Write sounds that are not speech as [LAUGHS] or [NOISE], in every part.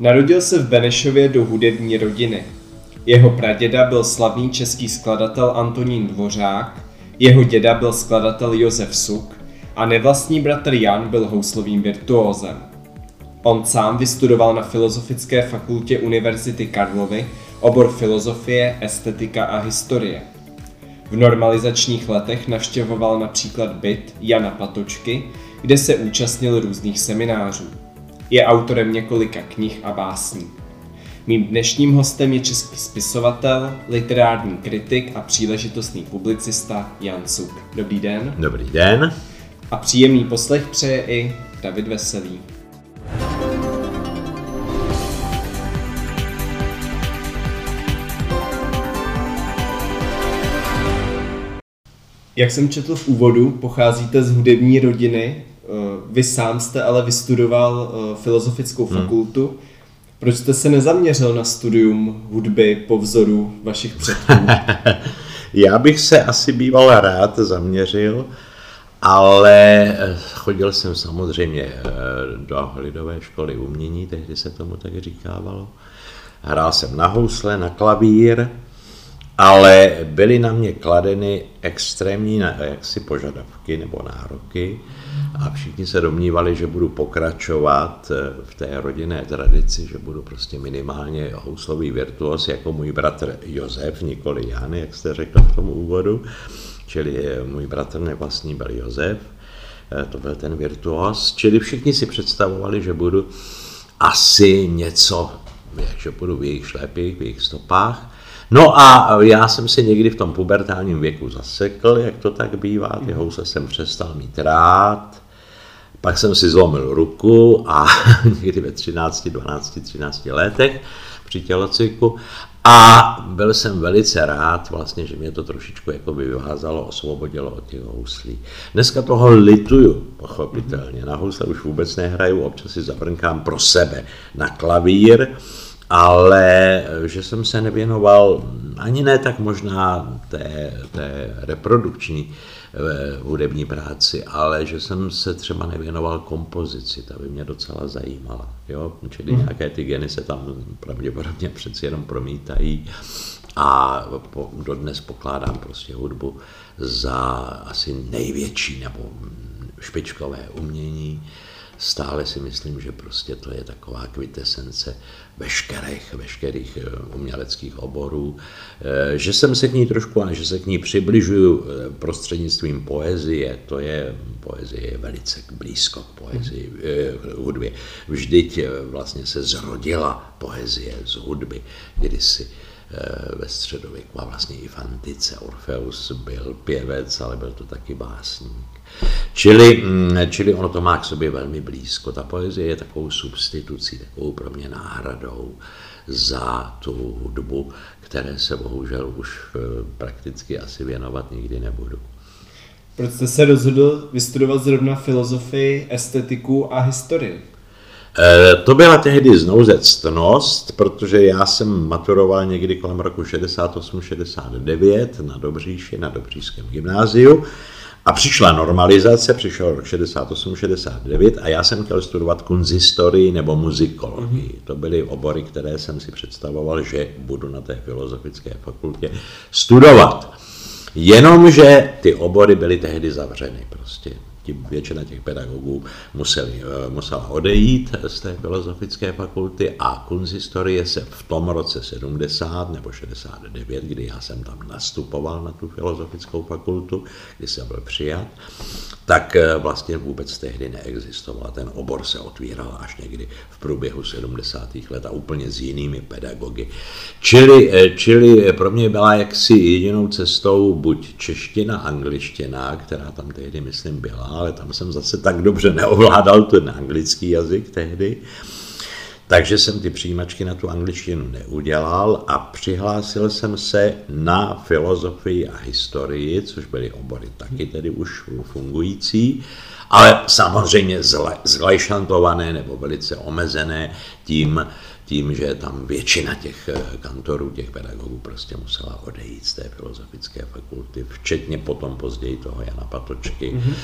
Narodil se v Benešově do hudební rodiny. Jeho praděda byl slavný český skladatel Antonín Dvořák, jeho děda byl skladatel Josef Suk a nevlastní bratr Jan byl houslovým virtuózem. On sám vystudoval na Filozofické fakultě Univerzity Karlovy obor filozofie, estetika a historie. V normalizačních letech navštěvoval například byt Jana Patočky, kde se účastnil různých seminářů. Je autorem několika knih a básní. Mým dnešním hostem je český spisovatel, literární kritik a příležitostný publicista Jan Suk. Dobrý den. Dobrý den. A příjemný poslech přeje i David Veselý. Jak jsem četl v úvodu, pocházíte z hudební rodiny, vy sám jste ale vystudoval eh, filozofickou hmm. fakultu. Proč jste se nezaměřil na studium hudby po vzoru vašich předků? [LAUGHS] Já bych se asi býval rád zaměřil, ale eh, chodil jsem samozřejmě do lidové školy umění, tehdy se tomu tak říkávalo. Hrál jsem na housle, na klavír, ale byly na mě kladeny extrémní jaksi požadavky nebo nároky a všichni se domnívali, že budu pokračovat eh, v té rodinné tradici, že budu prostě minimálně houslový virtuos jako můj bratr Josef, nikoli Jan, jak jste řekl v tom úvodu, čili eh, můj bratr nevlastní byl Josef, eh, to byl ten virtuos, čili všichni si představovali, že budu asi něco, že budu v jejich šlepích, v jejich stopách, No a já jsem si někdy v tom pubertálním věku zasekl, jak to tak bývá, ty housle jsem přestal mít rád, pak jsem si zlomil ruku a [LAUGHS] někdy ve 13, 12, 13 letech při tělocviku a byl jsem velice rád vlastně, že mě to trošičku jako by vyvázalo, osvobodilo od těch houslí. Dneska toho lituju, pochopitelně. Na housle už vůbec nehraju, občas si zavrnkám pro sebe na klavír, ale že jsem se nevěnoval ani ne tak možná té, té reprodukční eh, hudební práci, ale že jsem se třeba nevěnoval kompozici, ta by mě docela zajímala. Jo? Čili mm. nějaké ty geny se tam pravděpodobně přeci jenom promítají a po, dodnes pokládám prostě hudbu za asi největší nebo špičkové umění stále si myslím, že prostě to je taková kvitesence veškerých, veškerých eh, uměleckých oborů, eh, že jsem se k ní trošku, že se k ní přibližuju eh, prostřednictvím poezie, to je, poezie je velice blízko k poezii, hudbě. Vždyť vlastně se zrodila poezie z hudby, kdysi ve středověku a vlastně i v antice. Orfeus byl pěvec, ale byl to taky básník. Čili, mm, čili ono to má k sobě velmi blízko. Ta poezie je takovou substitucí, takovou pro mě náhradou za tu hudbu, které se bohužel už eh, prakticky asi věnovat nikdy nebudu. Proč jste se rozhodl vystudovat zrovna filozofii, estetiku a historii? E, to byla tehdy znouzectnost, protože já jsem maturoval někdy kolem roku 68-69 na Dobříši, na Dobříšském gymnáziu a přišla normalizace, přišel rok 68-69 a já jsem chtěl studovat kunzistorii nebo muzikologii. Mm-hmm. To byly obory, které jsem si představoval, že budu na té filozofické fakultě studovat. Jenomže ty obory byly tehdy zavřeny prostě ti, většina těch pedagogů museli, eh, musela odejít z té filozofické fakulty a kunzistorie se v tom roce 70 nebo 69, kdy já jsem tam nastupoval na tu filozofickou fakultu, kdy jsem byl přijat, tak eh, vlastně vůbec tehdy neexistoval. Ten obor se otvíral až někdy v průběhu 70. let a úplně s jinými pedagogy. Čili, eh, čili pro mě byla jaksi jedinou cestou buď čeština, angličtina, která tam tehdy, myslím, byla, ale tam jsem zase tak dobře neovládal ten anglický jazyk tehdy, takže jsem ty přijímačky na tu angličtinu neudělal a přihlásil jsem se na filozofii a historii, což byly obory taky tedy už fungující. ale samozřejmě zlajšantované nebo velice omezené tím, tím, že tam většina těch eh, kantorů, těch pedagogů prostě musela odejít z té filozofické fakulty, včetně potom později toho Jana Patočky, mm-hmm.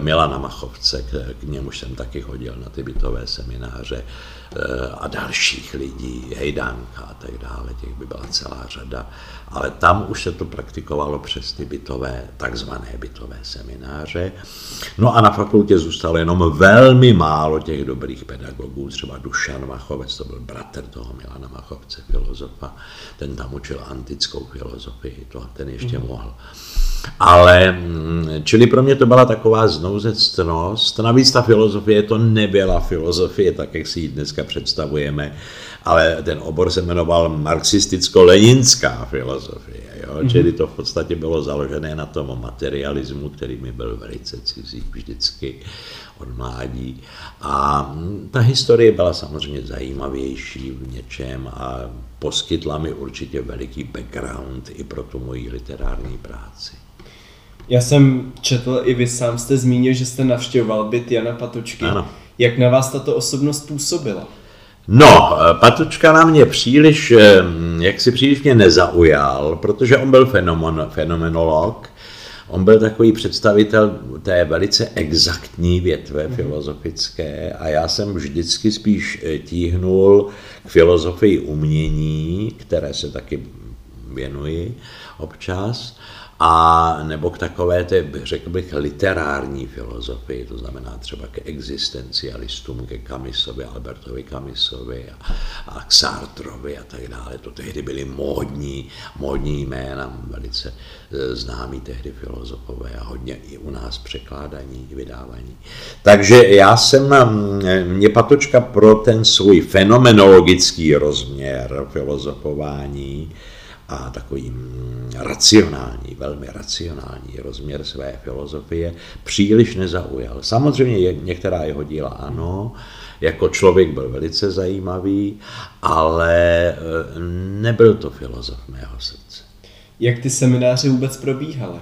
Milana Machovce, k, k němuž jsem taky chodil na ty bytové semináře, a dalších lidí, Hejdánka a tak dále, těch by byla celá řada. Ale tam už se to praktikovalo přes ty bytové, takzvané bytové semináře. No a na fakultě zůstalo jenom velmi málo těch dobrých pedagogů, třeba Dušan Machovec, to byl bratr toho Milana Machovce, filozofa, ten tam učil antickou filozofii, to ten ještě mm. mohl. Ale, mm, čili pro mě to byla taková znouzectnost. Navíc ta filozofie to nebyla filozofie, tak jak si ji dneska představujeme, ale ten obor se jmenoval marxisticko-leninská filozofie. Jo? Mm-hmm. Čili to v podstatě bylo založené na tom materialismu, který mi byl velice cizí vždycky od mládí. A ta historie byla samozřejmě zajímavější v něčem a poskytla mi určitě veliký background i pro tu moji literární práci. Já jsem četl, i vy sám jste zmínil, že jste navštěvoval byt Jana Patočky. Ano. Jak na vás tato osobnost působila? No, Patočka na mě příliš, jak si příliš mě nezaujal, protože on byl fenomen, fenomenolog, on byl takový představitel té velice exaktní větve mm-hmm. filozofické a já jsem vždycky spíš eh, tíhnul k filozofii umění, které se taky věnuji občas a nebo k takové té, řekl bych, literární filozofii, to znamená třeba k existencialistům, ke Kamisovi, Albertovi Kamisovi a, a k Sartrovi a tak dále. To tehdy byly módní, módní jména, velice e, známí tehdy filozofové a hodně i u nás překládaní, vydávaní. Takže já jsem, mě Patočka pro ten svůj fenomenologický rozměr filozofování, a takový mm, racionální, velmi racionální rozměr své filozofie příliš nezaujal. Samozřejmě některá jeho díla ano, jako člověk byl velice zajímavý, ale e, nebyl to filozof mého srdce. Jak ty semináře vůbec probíhaly?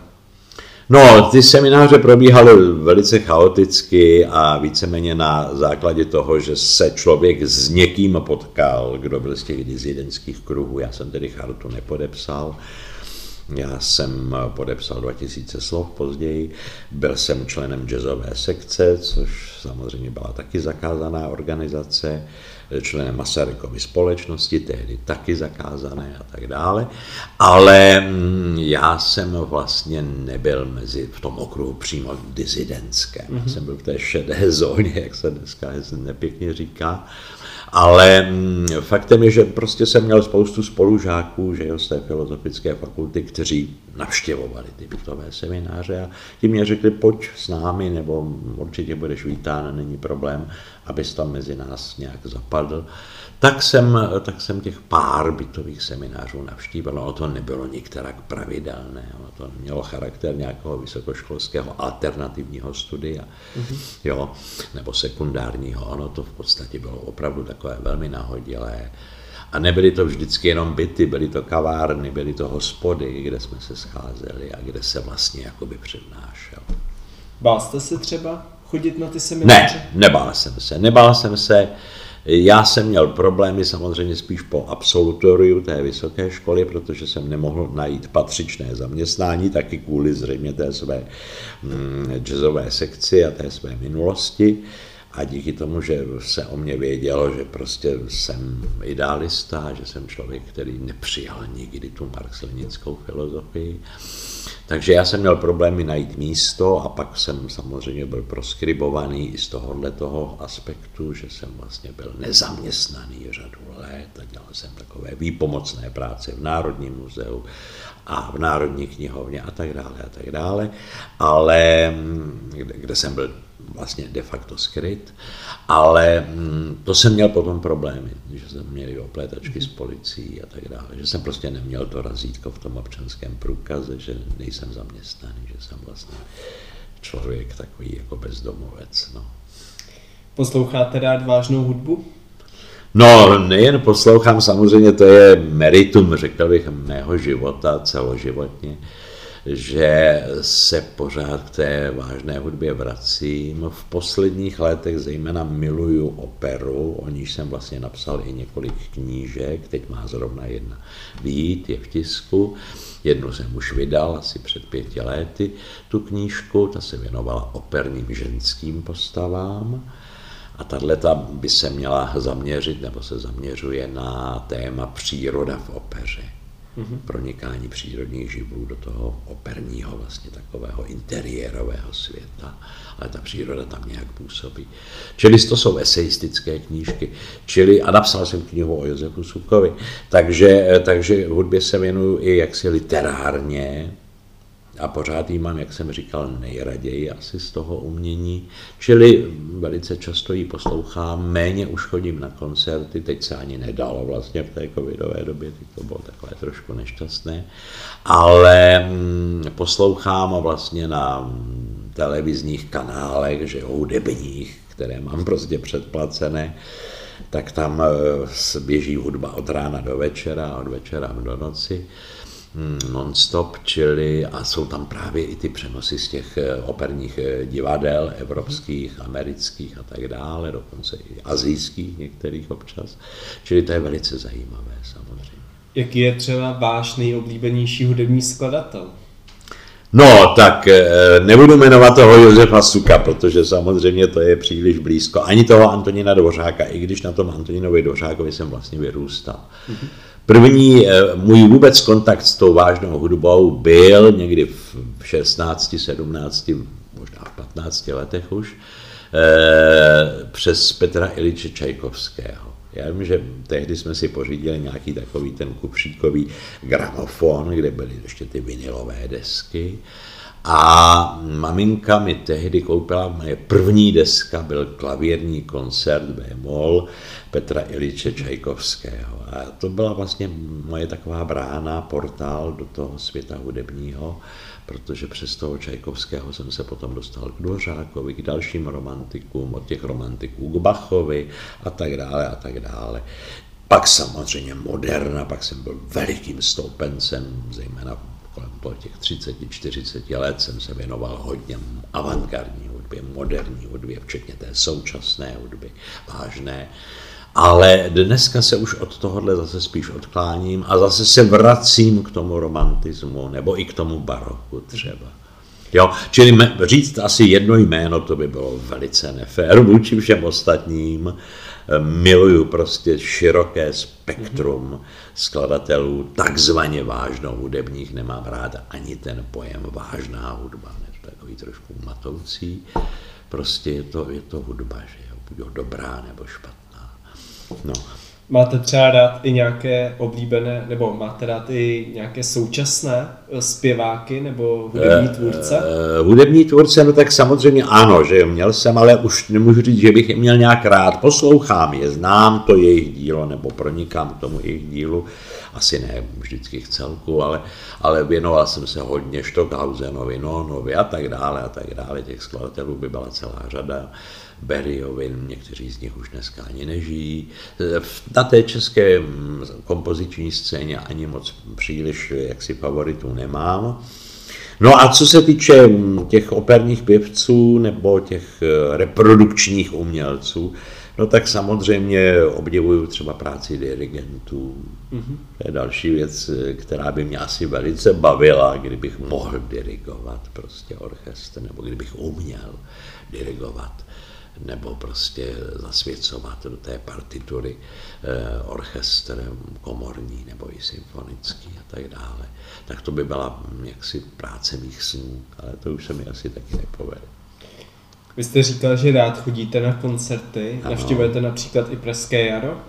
No, ty semináře probíhaly velice chaoticky a víceméně na základě toho, že se člověk s někým potkal, kdo byl z těch dizidentských kruhů. Já jsem tedy chartu nepodepsal. Já jsem podepsal 2000 slov později, byl jsem členem jazzové sekce, což samozřejmě byla taky zakázaná organizace členem Masarykovy společnosti, tehdy taky zakázané a tak dále, ale mm, já jsem vlastně nebyl mezi v tom okruhu přímo dizidentském. Mm-hmm. Já mhm. jsem byl v té šedé [LAUGHS] zóně, jak se dneska nepěkně říká, ale mm, faktem je, že prostě jsem měl spoustu spolužáků, že jo, z té filozofické fakulty, kteří navštěvovali ty bytové semináře a ti mě řekli, pojď s námi, nebo určitě budeš vítán, není problém, abys tam mezi nás nějak zapadl. Tak jsem, tak jsem těch pár bytových seminářů navštívil, no to nebylo nikterak pravidelné, ono to mělo charakter nějakého vysokoškolského alternativního studia, mm-hmm. jo, nebo sekundárního, ono to v podstatě bylo opravdu takové velmi nahodilé. A nebyly to vždycky jenom byty, byly to kavárny, byly to hospody, kde jsme se scházeli a kde se vlastně jakoby přednášel. Bál jste se třeba chodit na ty semináře? Ne, nebál jsem se, nebál jsem se. Já jsem měl problémy samozřejmě spíš po absolutoriu té vysoké školy, protože jsem nemohl najít patřičné zaměstnání, taky kvůli zřejmě té své mm, jazzové sekci a té své minulosti. A díky tomu, že se o mě vědělo, že prostě jsem idealista, že jsem člověk, který nepřijal nikdy tu marxlenickou filozofii, takže já jsem měl problémy najít místo a pak jsem samozřejmě byl proskribovaný i z tohohle toho aspektu, že jsem vlastně byl nezaměstnaný řadu let a dělal jsem takové výpomocné práce v Národním muzeu a v Národní knihovně a tak dále a tak dále, ale kde, kde jsem byl vlastně de facto skryt, ale mm, to jsem měl potom problémy, že jsem měl oplétačky s policií a tak dále, že jsem prostě neměl to razítko v tom občanském průkaze, že nejsem zaměstnaný, že jsem vlastně člověk takový jako bezdomovec. No. Posloucháte rád vážnou hudbu? No, nejen poslouchám, samozřejmě to je meritum, řekl bych, mého života celoživotně že se pořád k té vážné hudbě vracím. V posledních letech zejména miluju operu, o níž jsem vlastně napsal i několik knížek, teď má zrovna jedna výjít, je v tisku. Jednu jsem už vydal asi před pěti lety, tu knížku, ta se věnovala operním ženským postavám. A tato by se měla zaměřit, nebo se zaměřuje na téma příroda v opeře. Mm-hmm. Pronikání přírodních živlů do toho operního, vlastně takového interiérového světa. Ale ta příroda tam nějak působí. Čili to jsou eseistické knížky. Čili, a napsal jsem knihu o Josefu Sukovi. Takže, takže hudbě se věnuju i jaksi literárně, a pořád jí mám, jak jsem říkal, nejraději asi z toho umění, čili velice často ji poslouchám, méně už chodím na koncerty, teď se ani nedalo vlastně v té covidové době, teď to bylo takové trošku nešťastné, ale mm, poslouchám vlastně na televizních kanálech, že hudebních, které mám prostě předplacené, tak tam eh, běží hudba od rána do večera, od večera do noci. Hmm, non-stop, čili a jsou tam právě i ty přenosy z těch eh, operních eh, divadel, evropských, amerických a tak dále, dokonce i azijských některých občas, čili to je velice zajímavé samozřejmě. Jaký je třeba váš nejoblíbenější hudební skladatel? No, tak eh, nebudu jmenovat toho Josefa Suka, protože samozřejmě to je příliš blízko. Ani toho Antonína Dvořáka, i když na tom Antonínovi Dvořákovi jsem vlastně vyrůstal. Mm-hmm. První eh, můj vůbec kontakt s tou vážnou hudbou byl někdy v 16, 17, možná v 15 letech už, eh, přes Petra Iliče Čajkovského. Já vím, že tehdy jsme si pořídili nějaký takový ten kupříkový gramofon, kde byly ještě ty vinilové desky. A maminka mi tehdy koupila, moje první deska byl klavírní koncert B-moll Petra Iliče Čajkovského. A to byla vlastně moje taková brána, portál do toho světa hudebního, protože přes toho Čajkovského jsem se potom dostal k Dvořákovi, k dalším romantikům, od těch romantiků k Bachovi a tak dále a tak dále. Pak samozřejmě moderna, pak jsem byl velikým stoupencem, zejména po těch 30-40 let jsem se věnoval hodně avantgardní hudbě, moderní hudbě, včetně té současné hudby, vážné. Ale dneska se už od tohohle zase spíš odkláním a zase se vracím k tomu romantismu nebo i k tomu baroku třeba. Jo, čili říct asi jedno jméno, to by bylo velice nefér vůči všem ostatním. Miluju prostě široké spektrum skladatelů, takzvaně vážnou hudebních, nemám rád ani ten pojem vážná hudba, ne, takový trošku matoucí. Prostě je to, je to hudba, že jo, buď dobrá nebo špatná. No. Máte třeba rád i nějaké oblíbené, nebo máte rád i nějaké současné eh, zpěváky nebo hudební tvůrce? Uh, uh, hudební tvůrce, no tak samozřejmě ano, že měl jsem, ale už nemůžu říct, že bych je měl nějak rád. Poslouchám je, znám to jejich dílo, nebo pronikám k tomu jejich dílu. Asi ne vždycky v celku, ale, ale věnoval jsem se hodně Stockhausenovi, Nonovi a tak dále a tak dále. Těch skladatelů by byla celá řada. Uh, Beriovi, někteří z nich už dneska ani nežijí. Na té české kompoziční scéně ani moc příliš jaksi favoritů nemám. No a co se týče těch operních pěvců nebo těch eh, reprodukčních umělců, no tak samozřejmě obdivuju třeba práci dirigentů. Mm-hmm. To je další věc, která by mě asi velice bavila, kdybych mohl dirigovat prostě orchestr, nebo kdybych uměl dirigovat nebo prostě zasvěcovat do té partitury eh, orchestr komorní nebo i symfonický a tak dále. Tak to by byla jaksi práce mých snů, ale to už se mi asi taky nepovede. Vy jste říkal, že rád chodíte na koncerty, navštěvujete například i Pražské jaro?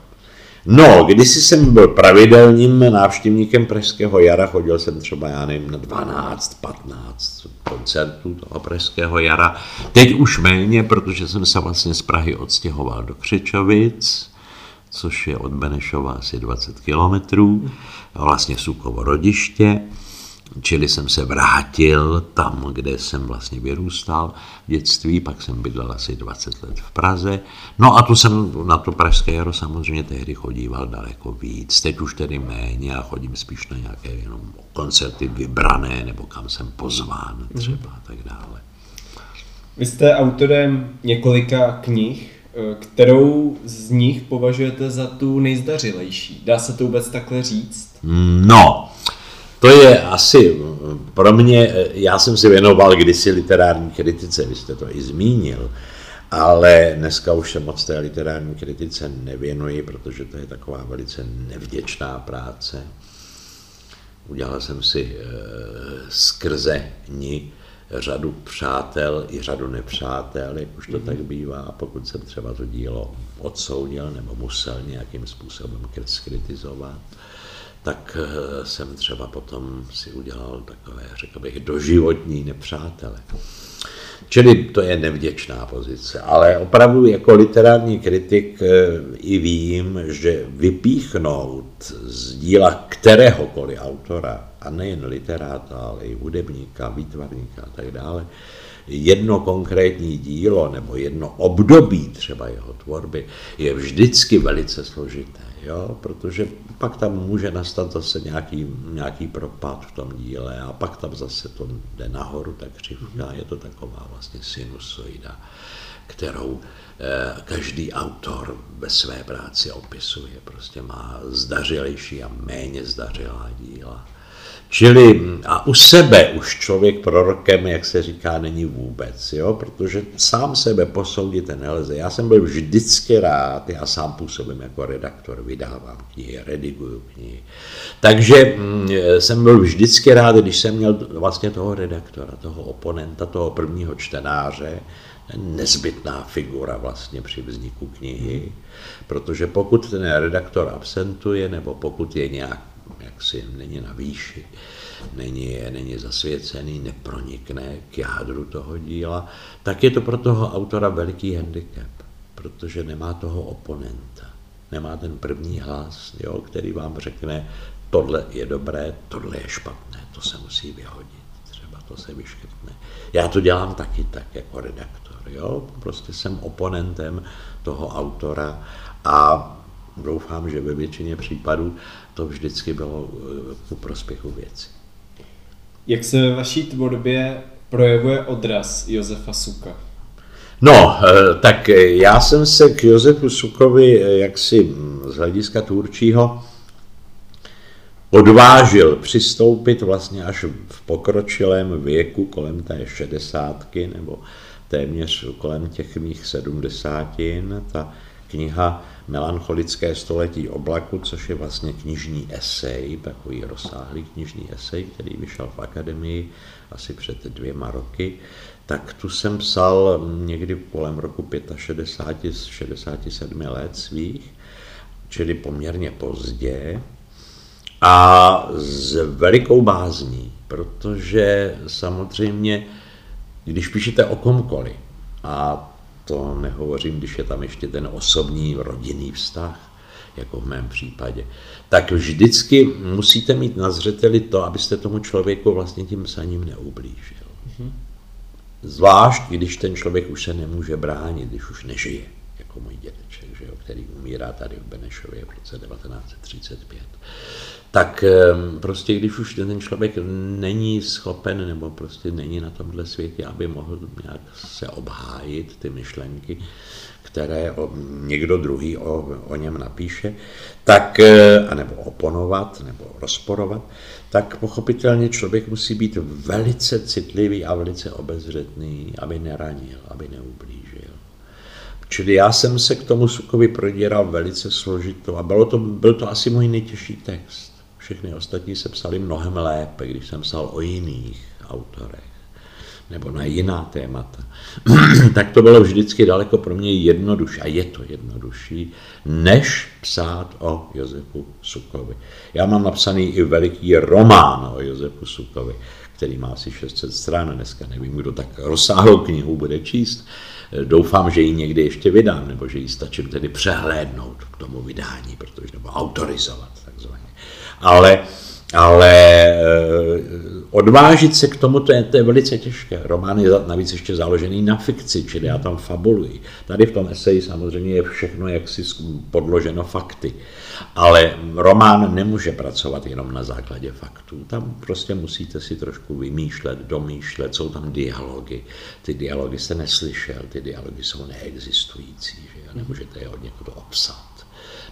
No, když jsem byl pravidelným návštěvníkem Pražského jara, chodil jsem třeba, já nevím, na 12, 15 koncertů toho Pražského jara. Teď už méně, protože jsem se vlastně z Prahy odstěhoval do Křičovic, což je od Benešova asi 20 kilometrů, vlastně Sukovo rodiště. Čili jsem se vrátil tam, kde jsem vlastně vyrůstal v dětství, pak jsem bydlel asi 20 let v Praze. No a tu jsem na to pražské jaro samozřejmě tehdy chodíval daleko víc. Teď už tedy méně a chodím spíš na nějaké jenom koncerty vybrané nebo kam jsem pozván třeba a tak dále. Vy jste autorem několika knih, kterou z nich považujete za tu nejzdařilejší. Dá se to vůbec takhle říct? No, to je asi pro mě, já jsem si věnoval kdysi literární kritice, vy jste to i zmínil, ale dneska už se moc té literární kritice nevěnuji, protože to je taková velice nevděčná práce. Udělal jsem si e, skrze ní řadu přátel i řadu nepřátel, jak už to mm-hmm. tak bývá, pokud jsem třeba to dílo odsoudil nebo musel nějakým způsobem skritizovat tak eh, jsem třeba potom si udělal takové, řekl bych, doživotní nepřátele. Čili to je nevděčná pozice, ale opravdu jako literární kritik eh, i vím, že vypíchnout z díla kteréhokoliv autora, a nejen literáta, ale i hudebníka, výtvarníka a tak dále, jedno konkrétní dílo nebo jedno období třeba jeho tvorby je vždycky velice složité jo, protože pak tam může nastat zase nějaký, nějaký propad v tom díle a pak tam zase to jde nahoru, tak křivka, je to taková vlastně sinusoida, kterou eh, každý autor ve své práci opisuje, prostě má zdařilejší a méně zdařilá díla. Čili a u sebe už člověk prorokem, jak se říká, není vůbec, jo? protože sám sebe posoudit nelze. Já jsem byl vždycky rád, já sám působím jako redaktor, vydávám knihy, rediguju knihy. Takže hm, jsem byl vždycky rád, když jsem měl vlastně toho redaktora, toho oponenta, toho prvního čtenáře, nezbytná figura vlastně při vzniku knihy, protože pokud ten redaktor absentuje, nebo pokud je nějak jaksi není na výši, není, není zasvěcený, nepronikne k jádru toho díla, tak je to pro toho autora veliký handicap, protože nemá toho oponenta, nemá ten první hlas, jo, který vám řekne, tohle je dobré, tohle je špatné, to se musí vyhodit, třeba to se vyškrtne. Já to dělám taky tak jako redaktor, jo, prostě jsem oponentem toho autora a doufám, že ve většině případů to vždycky bylo eh, ku prospěchu věci. Jak se ve vaší tvorbě projevuje odraz Josefa Suka? No, eh, tak já jsem se k Josefu Sukovi eh, jaksi hm, z hlediska tvůrčího odvážil přistoupit vlastně až v pokročilém věku kolem té šedesátky nebo téměř kolem těch mých sedmdesátin. Ta kniha Melancholické století oblaku, což je vlastně knižní esej, takový rozsáhlý knižní esej, který vyšel v akademii asi před dvěma roky, tak tu jsem psal někdy kolem roku 65, 67 let svých, čili poměrně pozdě. A s velikou bázní, protože samozřejmě, když píšete o komkoliv a to nehovořím, když je tam ještě ten osobní rodinný vztah, jako v mém případě, tak vždycky musíte mít na zřeteli to, abyste tomu člověku vlastně tím psaním neublížil. Zvlášť, když ten člověk už se nemůže bránit, když už nežije, jako můj dědeček, že jo, který umírá tady v Benešově v roce 1935 tak prostě když už ten člověk není schopen nebo prostě není na tomhle světě, aby mohl nějak se obhájit ty myšlenky, které o, někdo druhý o, o něm napíše, tak, e, anebo oponovat, nebo rozporovat, tak pochopitelně člověk musí být velice citlivý a velice obezřetný, aby neranil, aby neublížil. Čili já jsem se k tomu Sukovi prodíral velice složitou a bylo to, byl to asi můj nejtěžší text všechny ostatní se psali mnohem lépe, když jsem psal o jiných autorech nebo na jiná témata, [CLEARS THROAT] tak to bylo vždycky daleko pro mě jednodušší, a je to jednodušší, než psát o Josefu Sukovi. Já mám napsaný i veliký román o Josefu Sukovi, který má asi 600 stran, dneska nevím, kdo tak rozsáhlou knihu bude číst. Doufám, že ji někdy ještě vydám, nebo že ji stačím tedy přehlédnout k tomu vydání, protože nebo autorizovat ale, ale eh, odvážit se k tomu, to je, to je velice těžké. Román je navíc ještě založený na fikci, čili já tam fabuluji. Tady v tom eseji samozřejmě je všechno jaksi podloženo fakty. Ale román nemůže pracovat jenom na základě faktů. Tam prostě musíte si trošku vymýšlet, domýšlet, jsou tam dialogy. Ty dialogy se neslyšel, ty dialogy jsou neexistující, že? nemůžete je od někoho obsat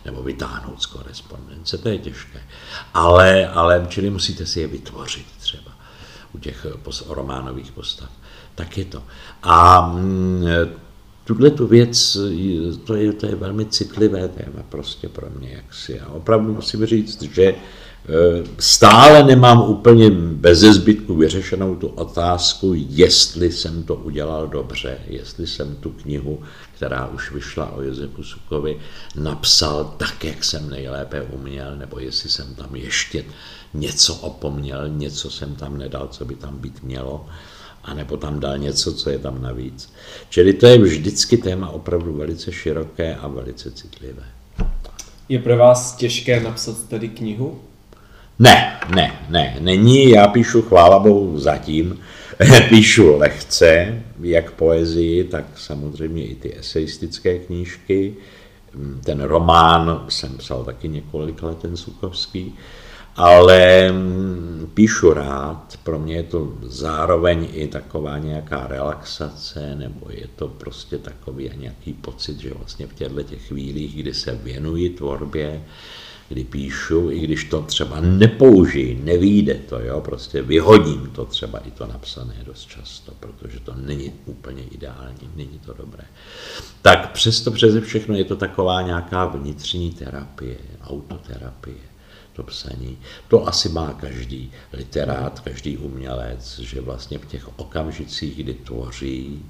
nebo vytáhnout z korespondence, to je těžké. Ale, ale čili musíte si je vytvořit třeba u těch pos, románových postav. Tak je to. A mm, tuhle tu věc, to je, to je velmi citlivé téma prostě pro mě, jaksi. A opravdu musím říct, že Eh, stále nemám úplně bez zbytku vyřešenou tu otázku, jestli jsem to udělal dobře, jestli jsem tu knihu, která už vyšla o Josefu Sukovi, napsal tak, jak jsem nejlépe uměl, nebo jestli jsem tam ještě něco opomněl, něco jsem tam nedal, co by tam být mělo, anebo tam dal něco, co je tam navíc. Čili to je vždycky téma opravdu velice široké a velice citlivé. Je pro vás těžké napsat tady knihu? Ne, ne, ne, není, já píšu chvála bohu zatím, [LAUGHS] píšu lehce, jak poezii, tak samozřejmě i ty eseistické knížky. Ten román jsem psal taky několik let, ten Sukovský, ale mm, píšu rád, pro mě je to zároveň i taková nějaká relaxace, nebo je to prostě takový nějaký pocit, že vlastně v těchto těch chvílích, kdy se věnuji tvorbě, kdy píšu, i když to třeba nepoužiji, nevíde to, jo, prostě vyhodím to třeba i to napsané dost často, protože to není úplně ideální, není to dobré. Tak přesto přeze všechno je to taková nějaká vnitřní terapie, autoterapie to psaní. To asi má každý literát, každý umělec, že vlastně v těch okamžicích, kdy tvoří,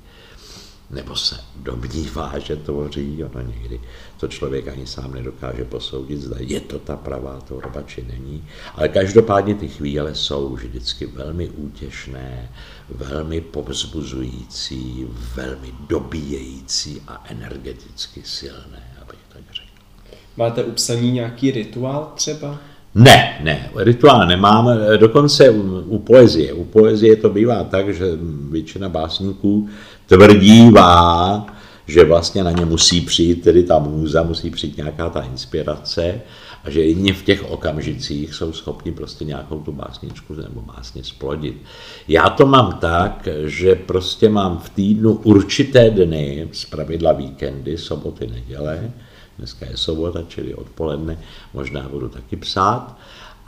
nebo se domnívá, že tvoří, ono někdy to člověk ani sám nedokáže posoudit, zda je to ta pravá tvorba, či není. Ale každopádně ty chvíle jsou vždycky velmi útěšné, velmi povzbuzující, velmi dobíjející a energeticky silné, abych tak řekl. Máte u psaní nějaký rituál třeba? Ne, ne, rituál nemám, dokonce u, u poezie. U poezie to bývá tak, že většina básníků tvrdívá, že vlastně na ně musí přijít, tedy ta můza, musí přijít nějaká ta inspirace a že jedině v těch okamžicích jsou schopni prostě nějakou tu básničku nebo básně splodit. Já to mám tak, že prostě mám v týdnu určité dny, z pravidla víkendy, soboty, neděle, dneska je sobota, čili odpoledne, možná budu taky psát,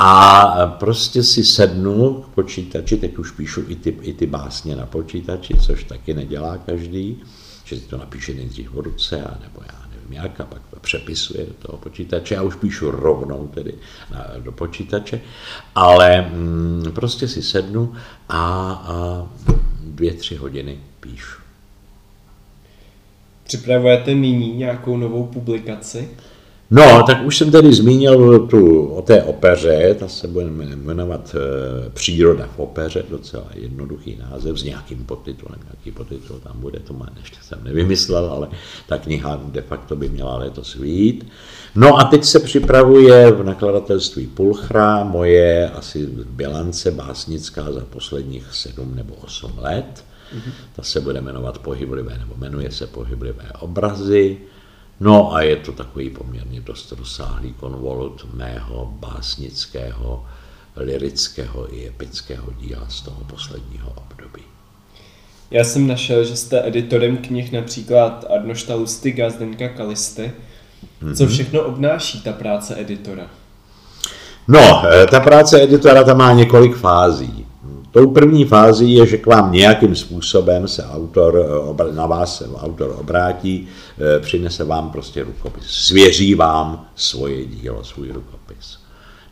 a prostě si sednu k počítači, teď už píšu i ty, i ty básně na počítači, což taky nedělá každý, že si to napíše nejdřív v ruce, a nebo já nevím jak, a pak to přepisuje do toho počítače. Já už píšu rovnou tedy na, do počítače, ale mm, prostě si sednu a, a dvě, tři hodiny píšu. Připravujete nyní nějakou novou publikaci? No, tak už jsem tady zmínil tu, o té opeře, ta se bude jmenovat e, Příroda v opeře, docela jednoduchý název s nějakým podtitulem, nějaký podtitul tam bude, to má, ještě jsem nevymyslel, ale ta kniha de facto by měla letos vyjít. No a teď se připravuje v nakladatelství Pulchra moje asi bilance básnická za posledních sedm nebo osm let. Mm-hmm. Ta se bude jmenovat Pohyblivé, nebo jmenuje se Pohyblivé obrazy. No a je to takový poměrně dost rozsáhlý konvolut mého básnického, lirického i epického díla z toho posledního období. Já jsem našel, že jste editorem knih například Arnošta Lustiga, Zdeňka Kalisty. Co mhm. všechno obnáší ta práce editora? No, eh, ta práce editora ta má několik fází. Tou první fází je, že k vám nějakým způsobem se autor, eh, na vás se autor obrátí, eh, přinese vám prostě rukopis, svěří vám svoje dílo, svůj rukopis.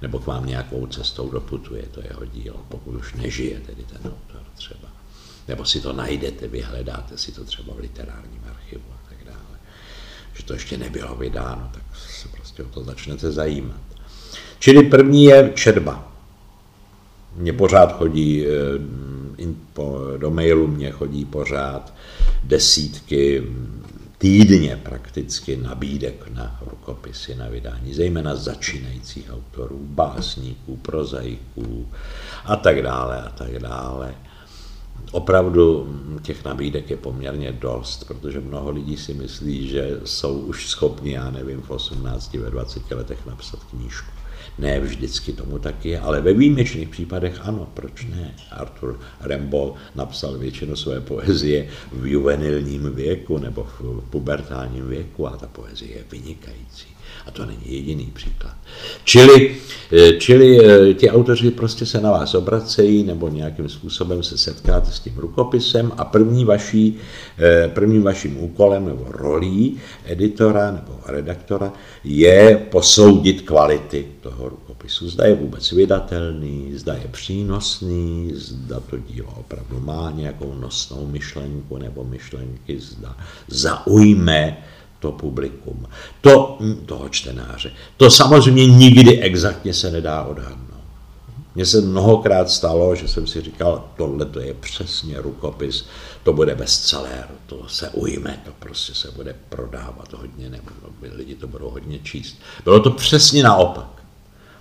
Nebo k vám nějakou cestou doputuje to jeho dílo, pokud už nežije tedy ten autor třeba. Nebo si to najdete, vyhledáte si to třeba v literárním archivu a tak dále. Že to ještě nebylo vydáno, tak se prostě o to začnete zajímat. Čili první je četba mě pořád chodí, eh, do mailu mě chodí pořád desítky týdně prakticky nabídek na rukopisy, na vydání, zejména začínajících autorů, básníků, prozaiků a tak dále a tak dále. Opravdu těch nabídek je poměrně dost, protože mnoho lidí si myslí, že jsou už schopni, já nevím, v 18, ve 20 letech napsat knížku. Ne vždycky tomu tak je, ale ve výjimečných případech ano, proč ne? Arthur Rimbaud napsal většinu své poezie v juvenilním věku nebo v pubertálním věku a ta poezie je vynikající. A to není jediný příklad. Čili, eh, čili eh, ti autoři prostě se na vás obracejí nebo nějakým způsobem se setkáte s tím rukopisem a první vaší, eh, prvním vaším úkolem nebo rolí editora nebo redaktora je posoudit kvality toho rukopisu. Zda je vůbec vydatelný, zda je přínosný, zda to dílo opravdu má nějakou nosnou myšlenku nebo myšlenky, zda zaujme to publikum, to, toho čtenáře. To samozřejmě nikdy exaktně se nedá odhadnout. Mně se mnohokrát stalo, že jsem si říkal, tohle to je přesně rukopis, to bude bestseller, to se ujme, to prostě se bude prodávat hodně, nebo lidi to budou hodně číst. Bylo to přesně naopak.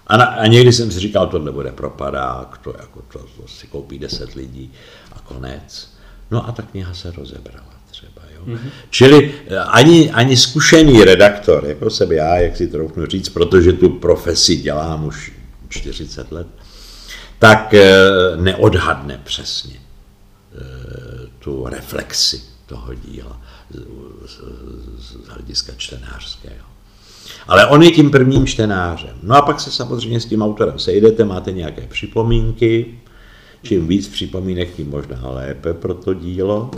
A, na, a někdy jsem si říkal, tohle bude propadák, to, jako to, to si koupí deset lidí a konec. No a ta kniha se rozebrala. Mm-hmm. Čili eh, ani, ani zkušený redaktor, jako jsem já, jak si troufnu říct, protože tu profesi dělám už 40 let, tak eh, neodhadne přesně eh, tu reflexi toho díla z hlediska čtenářského. Ale on je tím prvním čtenářem. No a pak se samozřejmě s tím autorem sejdete, máte nějaké připomínky, čím víc připomínek, tím možná lépe pro to dílo.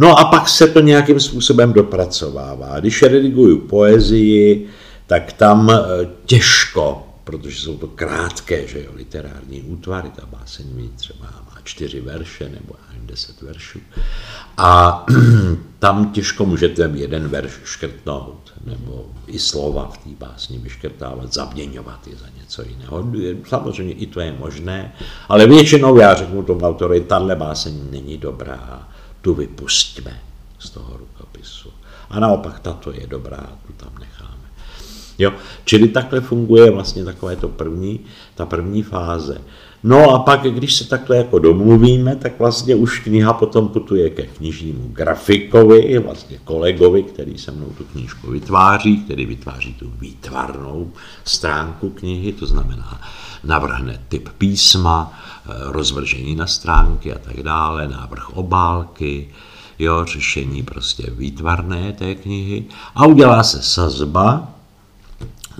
No a pak se to nějakým způsobem dopracovává. Když rediguju poezii, tak tam eh, těžko, protože jsou to krátké, že jo, literární útvary, ta báseň třeba má čtyři verše nebo deset veršů. A [CLEARS THROAT] tam těžko můžete jeden verš škrtnout, nebo i slova v té básni vyškrtávat, zaměňovat je za něco jiného. Samozřejmě i to je možné, ale většinou já řeknu tomu autorovi, tahle báseň není dobrá, tu vypustíme z toho rukopisu. A naopak tato je dobrá, tu tam necháme. Jo? Čili takhle funguje vlastně takové to první, ta první fáze. No a pak, když se takhle jako domluvíme, tak vlastně už kniha potom putuje ke knižnímu grafikovi, vlastně kolegovi, který se mnou tu knížku vytváří, který vytváří tu výtvarnou stránku knihy, to znamená navrhne typ písma, eh, rozvržení na stránky a tak dále, návrh obálky, jo, řešení prostě výtvarné té knihy a udělá se sazba,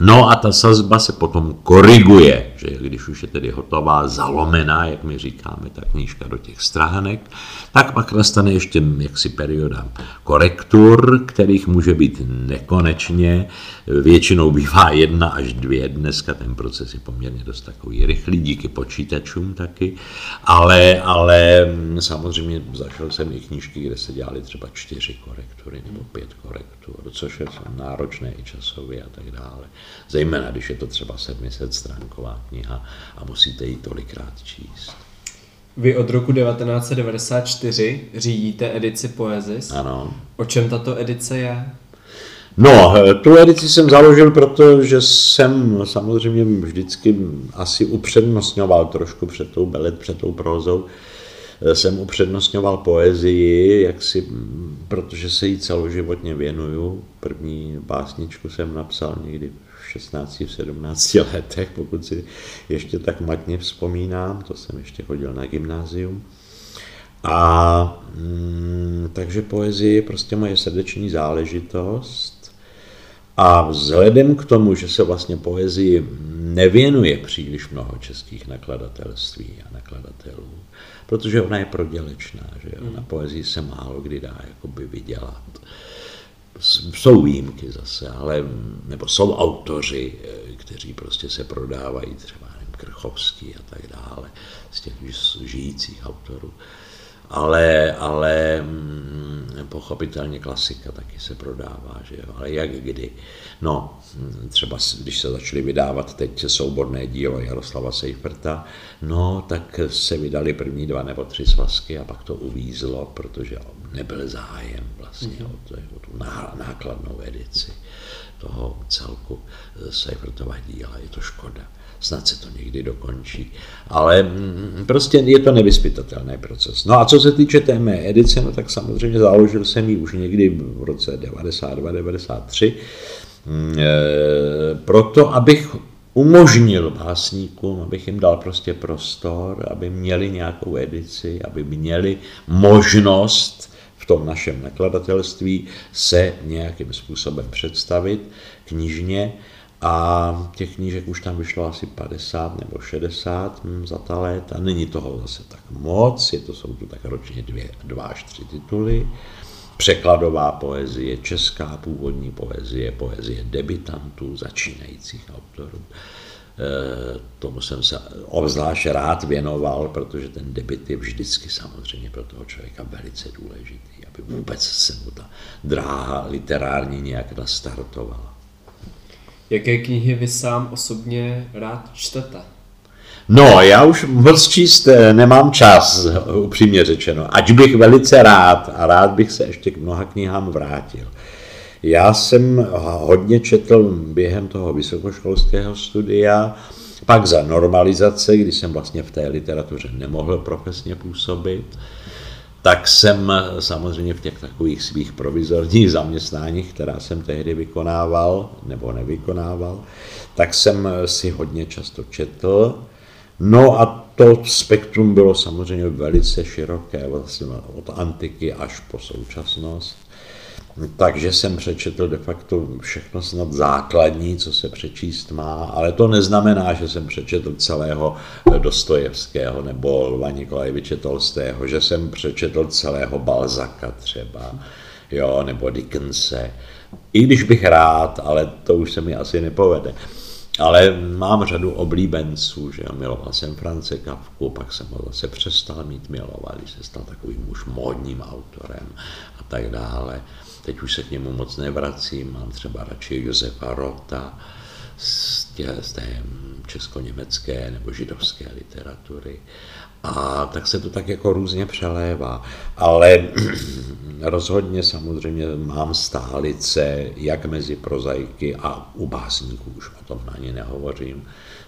No a ta sazba se potom koriguje, že když už je tedy hotová, zalomená, jak my říkáme, ta knížka do těch stránek, tak pak nastane ještě jaksi perioda korektur, kterých může být nekonečně, většinou bývá jedna až dvě, dneska ten proces je poměrně dost takový rychlý, díky počítačům taky, ale, ale samozřejmě zašel jsem i knížky, kde se dělali třeba čtyři korektury nebo pět korektur, což je náročné i časově a tak dále. Zejména, když je to třeba 700 stránková kniha a musíte ji tolikrát číst. Vy od roku 1994 řídíte edici Poezis. Ano. O čem tato edice je? No, tu edici jsem založil, protože jsem samozřejmě vždycky asi upřednostňoval trošku před tou belet, před tou prózou, jsem upřednostňoval poezii, jak si, protože se jí celoživotně věnuju. První básničku jsem napsal někdy 16, 17 [LAUGHS] letech, pokud si ještě tak matně vzpomínám, to jsem ještě chodil na gymnázium. A mm, takže poezie je prostě moje srdeční záležitost. A vzhledem k tomu, že se vlastně poezii nevěnuje příliš mnoho českých nakladatelství a nakladatelů, protože ona je prodělečná, že jo? na poezii se málo kdy dá jakoby vydělat jsou výjimky zase, ale, nebo jsou autoři, eh, kteří prostě se prodávají, třeba nevím, Krchovský a tak dále, z těch žijících autorů. Ale, ale mm, pochopitelně klasika taky se prodává, že jo, ale jak kdy. No, třeba když se začaly vydávat teď souborné dílo Jaroslava Seiferta, no, tak se vydali první dva nebo tři svazky a pak to uvízlo, protože nebyl zájem vlastně mm-hmm. o, to, o tu nákladnou edici toho celku Seifertova díla, je to škoda. Snad se to někdy dokončí. Ale mm, prostě je to nevyspytatelný proces. No a co se týče té mé edice, no tak samozřejmě založil jsem ji už někdy v roce 92-93, mm, e, proto abych umožnil básníkům, abych jim dal prostě prostor, aby měli nějakou edici, aby měli možnost v tom našem nakladatelství se nějakým způsobem představit knižně a těch knížek už tam vyšlo asi 50 nebo 60 hm, za ta léta. Není toho zase tak moc, je to, jsou tu tak ročně dvě, dva až tři tituly. Překladová poezie, česká původní poezie, poezie debitantů, začínajících autorů. E, tomu jsem se obzvlášť rád věnoval, protože ten debit je vždycky samozřejmě pro toho člověka velice důležitý, aby vůbec se mu ta dráha literární nějak nastartovala. Jaké knihy vy sám osobně rád čtete? No, já už moc číst eh, nemám čas, upřímně řečeno. Ať bych velice rád a rád bych se ještě k mnoha knihám vrátil. Já jsem hodně četl během toho vysokoškolského studia, pak za normalizace, kdy jsem vlastně v té literatuře nemohl profesně působit tak jsem eh, samozřejmě v těch takových svých provizorních zaměstnáních, která jsem tehdy vykonával nebo nevykonával, tak jsem eh, si hodně často četl. No a to spektrum bylo samozřejmě velice široké, vlastně od antiky až po současnost. Takže jsem přečetl de facto všechno snad základní, co se přečíst má, ale to neznamená, že jsem přečetl celého Dostojevského nebo Lva Nikolajeviče Tolstého, že jsem přečetl celého Balzaka třeba, jo, nebo Dickense. I když bych rád, ale to už se mi asi nepovede. Ale mám řadu oblíbenců, že jo, miloval jsem France Kavku, pak jsem ho zase přestal mít milovat, když se stal takovým už módním autorem a tak dále. Teď už se k němu moc nevracím, mám třeba radši Josefa Rota z, tě, z té česko-německé nebo židovské literatury. A tak se to tak jako různě přelévá. Ale [CLEARS THROAT] rozhodně samozřejmě mám stálice, jak mezi prozaiky a u básníků, už o tom ani nehovořím.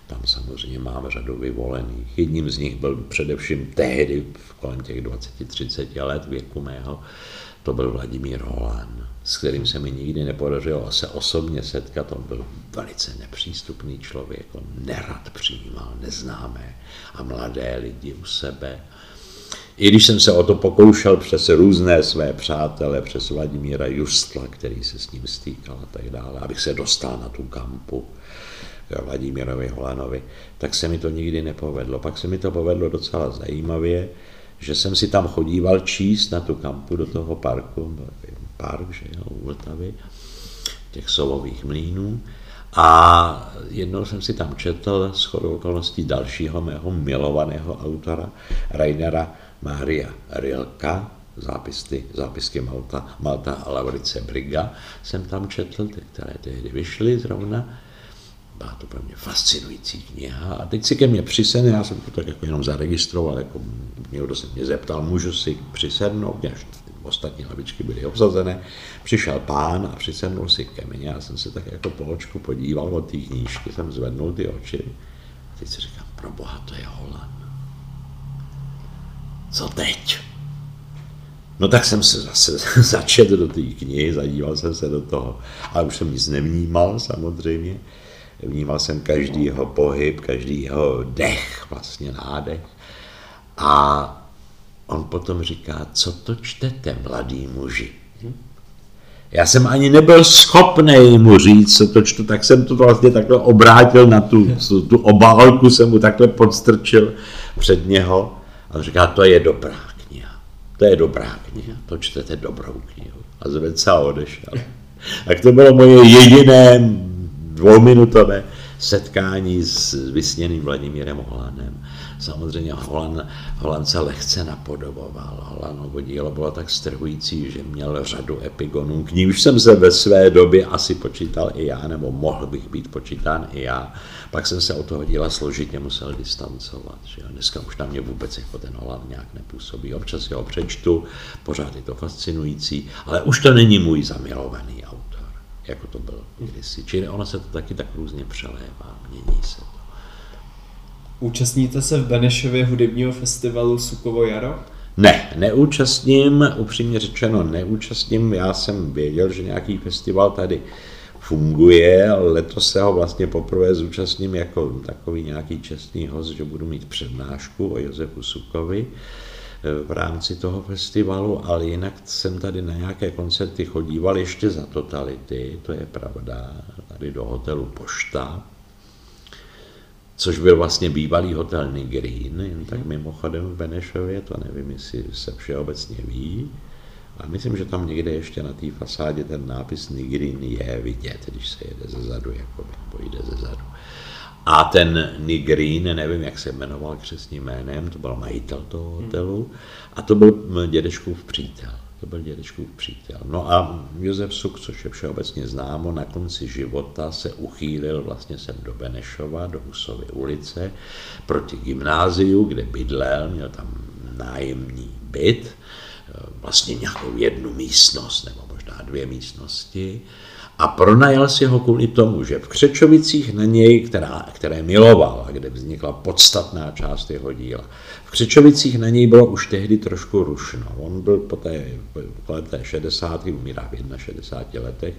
Tam samozřejmě mám řadu vyvolených. Jedním z nich byl především tehdy, kolem těch 20-30 let věku mého, to byl Vladimír Holan, s kterým se mi nikdy nepodařilo se osobně setkat. On byl velice nepřístupný člověk, on nerad přijímal neznámé a mladé lidi u sebe. I když jsem se o to pokoušel přes různé své přátele, přes Vladimíra Justla, který se s ním stýkal a tak dále, abych se dostal na tu kampu k Vladimírovi Holanovi, tak se mi to nikdy nepovedlo. Pak se mi to povedlo docela zajímavě, že jsem si tam chodíval číst na tu kampu do toho parku, park, že jo, u Vltavy, těch solových mlínů. A jednou jsem si tam četl s chodou okolností dalšího mého milovaného autora, Rainera Maria Rilka, zápisky, zápisky Malta, Malta a Laurice Briga, jsem tam četl, ty, které tehdy vyšly zrovna byla to pro mě fascinující kniha. A teď si ke mně přisedne, já jsem to tak jako jenom zaregistroval, jako někdo se mě zeptal, můžu si přisednout, až ostatní lavičky byly obsazené. Přišel pán a přisednul si ke mně, já jsem se tak jako po očku podíval od té knížky, jsem zvednul ty oči. A teď si říkám, pro boha, to je Holan. Co teď? No tak jsem se zase [LAUGHS] začet do té knihy, zadíval jsem se do toho, ale už jsem nic nevnímal samozřejmě. Vnímal jsem každý jeho pohyb, každý jeho dech, vlastně nádech. A on potom říká, co to čtete, mladý muži? Já jsem ani nebyl schopný mu říct, co to čtu, tak jsem to vlastně takhle obrátil na tu, tu obálku, jsem mu takhle podstrčil před něho. A on říká, to je dobrá kniha, to je dobrá kniha, to čtete dobrou knihu. A zvedl se a odešel. Tak to bylo moje jediné dvouminutové setkání s vysněným Vladimírem Holanem. Samozřejmě Holan, Holan se lehce napodoboval. Holanovo dílo bylo tak strhující, že měl řadu epigonů, k nímž jsem se ve své době asi počítal i já, nebo mohl bych být počítán i já. Pak jsem se od toho díla složitě musel distancovat. Že? Dneska už na mě vůbec jako ten Holan nějak nepůsobí. Občas ho přečtu, pořád je to fascinující, ale už to není můj zamilovaný autor, jako to byl kdysi. Čili ono se to taky tak různě přelévá, mění se to. Účastníte se v Benešově hudebního festivalu Sukovo jaro? Ne, neúčastním, upřímně řečeno neúčastním. Já jsem věděl, že nějaký festival tady funguje, ale letos se ho vlastně poprvé zúčastním jako takový nějaký čestný host, že budu mít přednášku o Josefu Sukovi v rámci toho festivalu, ale jinak jsem tady na nějaké koncerty chodíval ještě za totality, to je pravda, tady do hotelu Pošta, což byl vlastně bývalý hotel Nigrín, jen tak mimochodem v Benešově, to nevím, jestli se všeobecně ví. A myslím, že tam někde ještě na té fasádě ten nápis Nigrín je vidět, když se jede ze zadu, jako nebo jde ze zadu. A ten Nigrín, nevím, jak se jmenoval křesním jménem, to byl majitel toho hotelu, a to byl dědečkův přítel. To byl dědečkův přítel. No a Josef Suk, což je všeobecně známo, na konci života se uchýlil vlastně sem do Benešova, do Husovy ulice, proti gymnáziu, kde bydlel, měl tam nájemní byt, vlastně nějakou jednu místnost, nebo možná dvě místnosti, a pronajal si ho kvůli tomu, že v Křečovicích na něj, která, které miloval a kde vznikla podstatná část jeho díla, v Křečovicích na něj bylo už tehdy trošku rušno. On byl po té, po té 60. umírá v 61 letech,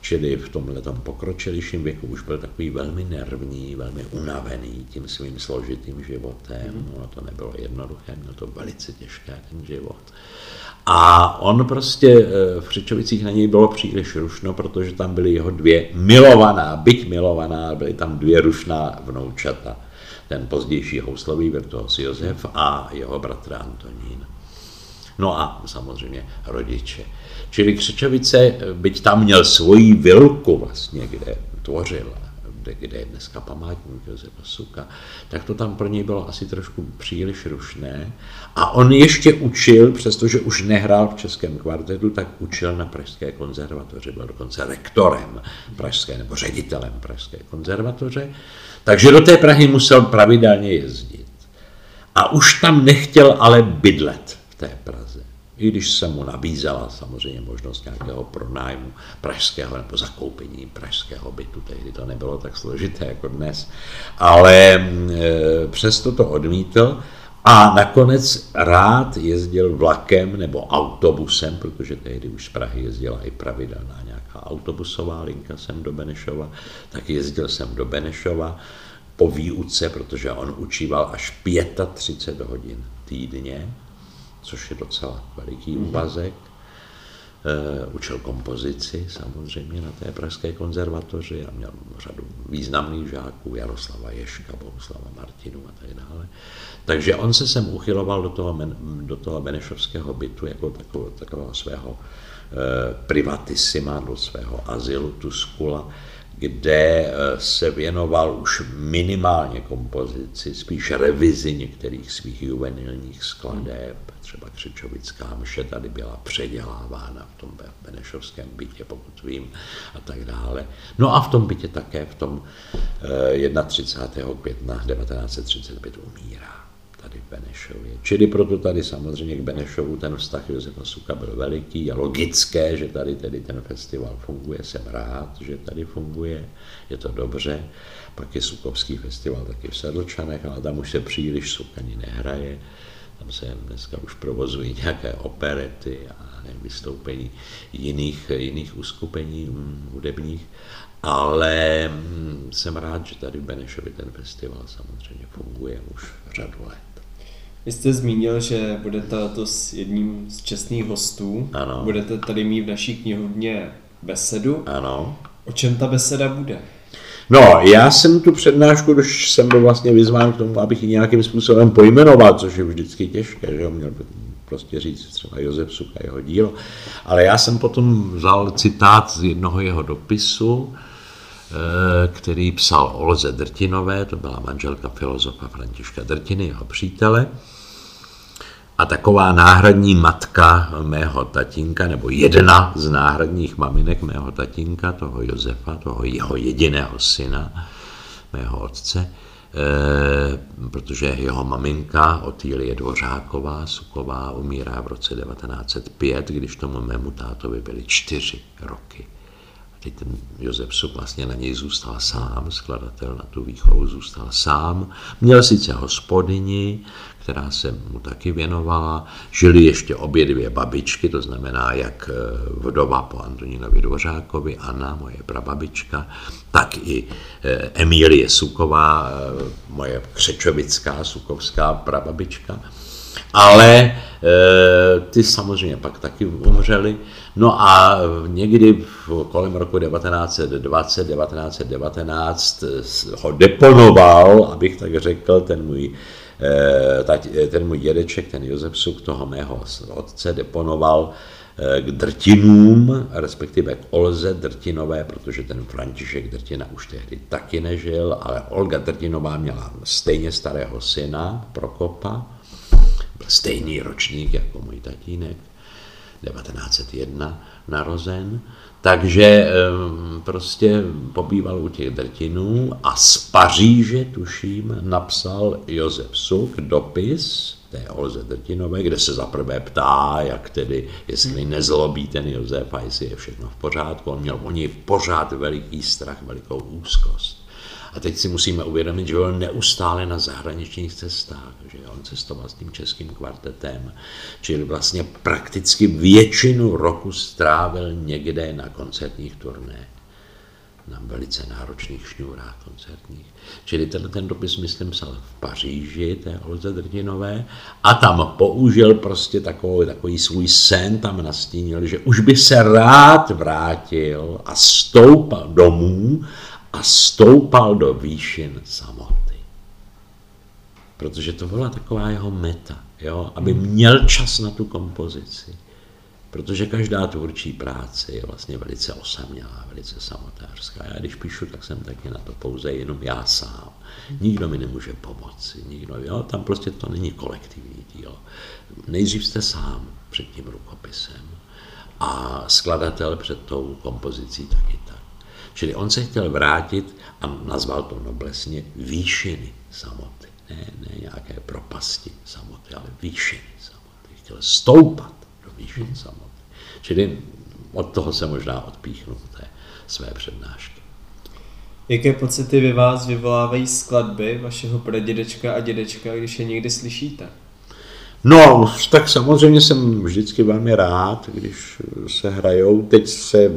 čili v tomhle pokročilejším věku už byl takový velmi nervní, velmi unavený tím svým složitým životem. No, to nebylo jednoduché, měl to velice těžké ten život. A on prostě eh, v Křečovicích na něj bylo příliš rušno, protože tam byly jeho dvě milovaná, byť milovaná, byly tam dvě rušná vnoučata. Ten pozdější houslový virtuos Josef a jeho bratr Antonín. No a samozřejmě rodiče. Čili Křečovice, byť tam měl svoji vilku vlastně, kde tvořil kde, kde je dneska památník Josefa Suka, tak to tam pro něj bylo asi trošku příliš rušné. A on ještě učil, přestože už nehrál v českém kvartetu, tak učil na Pražské konzervatoři, byl dokonce rektorem Pražské nebo ředitelem Pražské konzervatoře, takže do té Prahy musel pravidelně jezdit. A už tam nechtěl ale bydlet v té Praze i když se mu nabízela samozřejmě možnost nějakého pronájmu pražského nebo zakoupení pražského bytu, tehdy to nebylo tak složité jako dnes, ale e, přesto to odmítl a nakonec rád jezdil vlakem nebo autobusem, protože tehdy už z Prahy jezdila i pravidelná nějaká autobusová linka sem do Benešova, tak jezdil jsem do Benešova po výuce, protože on učíval až 35 hodin týdně, což je docela veliký mhm. úvazek. Uh, učil kompozici samozřejmě na té Pražské konzervatoři a měl řadu významných žáků, Jaroslava Ješka, Bohuslava Martinu a tak dále. Takže on se sem uchyloval do toho, do toho Benešovského bytu jako takového, takového svého uh, privatissima, do svého azylu Tuskula, kde eh, se věnoval už minimálně kompozici, spíš revizi některých svých juvenilních skladeb. Třeba Křečovická mše tady byla předělávána v tom Benešovském bytě, pokud vím, a tak dále. No a v tom bytě také v tom 31. Eh, května 1935 umírá tady Benešově. Čili proto tady samozřejmě k Benešovu ten vztah Josefa Suka byl veliký. Je logické, že tady tedy ten festival funguje. Jsem rád, že tady funguje. Je to dobře. Pak je Sukovský festival taky v Sedlčanech, ale tam už se příliš Suk ani nehraje. Tam se dneska už provozují nějaké operety a vystoupení jiných, jiných uskupení hm, hudebních. Ale hm, jsem rád, že tady v Benešově ten festival samozřejmě funguje už řadu let. Vy jste zmínil, že budete to s jedním z čestných hostů. Ano. Budete tady mít v naší knihovně besedu. Ano. O čem ta beseda bude? No, já jsem tu přednášku, když jsem byl vlastně vyzván k tomu, abych ji nějakým způsobem pojmenoval, což je vždycky těžké, že jo, měl prostě říct třeba Josef Suka, jeho dílo. Ale já jsem potom vzal citát z jednoho jeho dopisu, který psal Olze Drtinové, to byla manželka filozofa Františka Drtiny, jeho přítele. A taková náhradní matka mého tatínka, nebo jedna z náhradních maminek mého tatínka, toho Josefa, toho jeho jediného syna, mého otce, Eh, protože jeho maminka Otýlie Dvořáková, Suková, umírá v roce 1905, když tomu mému tátovi byly čtyři roky. Teď ten Josef Suk vlastně na něj zůstal sám, skladatel na tu výchovu zůstal sám. Měl sice hospodyni, která se mu taky věnovala. Žili ještě obě dvě babičky, to znamená jak eh, vdova po Antonínovi Dvořákovi, Anna, moje prababička, tak i eh, Emílie Suková, eh, moje křečovická, sukovská prababička. Ale ty samozřejmě pak taky umřeli. No a někdy kolem roku 1920, 1919 ho deponoval, abych tak řekl, ten můj Eh, ten můj dědeček, ten Josef Suk, toho mého otce, deponoval eh, k drtinům, respektive k Olze Drtinové, protože ten František Drtina už tehdy taky nežil, ale Olga Drtinová měla stejně starého syna, Prokopa, byl stejný ročník jako můj tatínek, 1901 narozen, takže prostě pobýval u těch drtinů a z Paříže, tuším, napsal Josef Suk dopis té Olze Drtinové, kde se zaprvé ptá, jak tedy, jestli nezlobí ten Josef a jestli je všechno v pořádku. On měl o něj pořád veliký strach, velikou úzkost. A teď si musíme uvědomit, že byl neustále na zahraničních cestách, že on cestoval s tím českým kvartetem, čili vlastně prakticky většinu roku strávil někde na koncertních turné na velice náročných šňůrách koncertních. Čili ten, ten dopis, myslím, psal v Paříži, té Olze Drtinové, a tam použil prostě takový, takový svůj sen, tam nastínil, že už by se rád vrátil a stoupal domů a stoupal do výšin samoty. Protože to byla taková jeho meta, jo? aby měl čas na tu kompozici. Protože každá tvůrčí práce je vlastně velice osamělá, velice samotářská. Já když píšu, tak jsem taky na to pouze jenom já sám. Nikdo mi nemůže pomoci, nikdo, jo? tam prostě to není kolektivní dílo. Nejdřív jste sám před tím rukopisem a skladatel před tou kompozicí taky tak. Čili on se chtěl vrátit a nazval to noblesně výšiny samoty. Ne, ne nějaké propasti samoty, ale výšiny samoty. Chtěl stoupat do výšin hmm. samoty. Čili od toho se možná odpíchnu té své přednášky. Jaké pocity vy vás vyvolávají skladby vašeho pradědečka a dědečka, když je někdy slyšíte? No, tak samozřejmě jsem vždycky velmi rád, když se hrajou. Teď se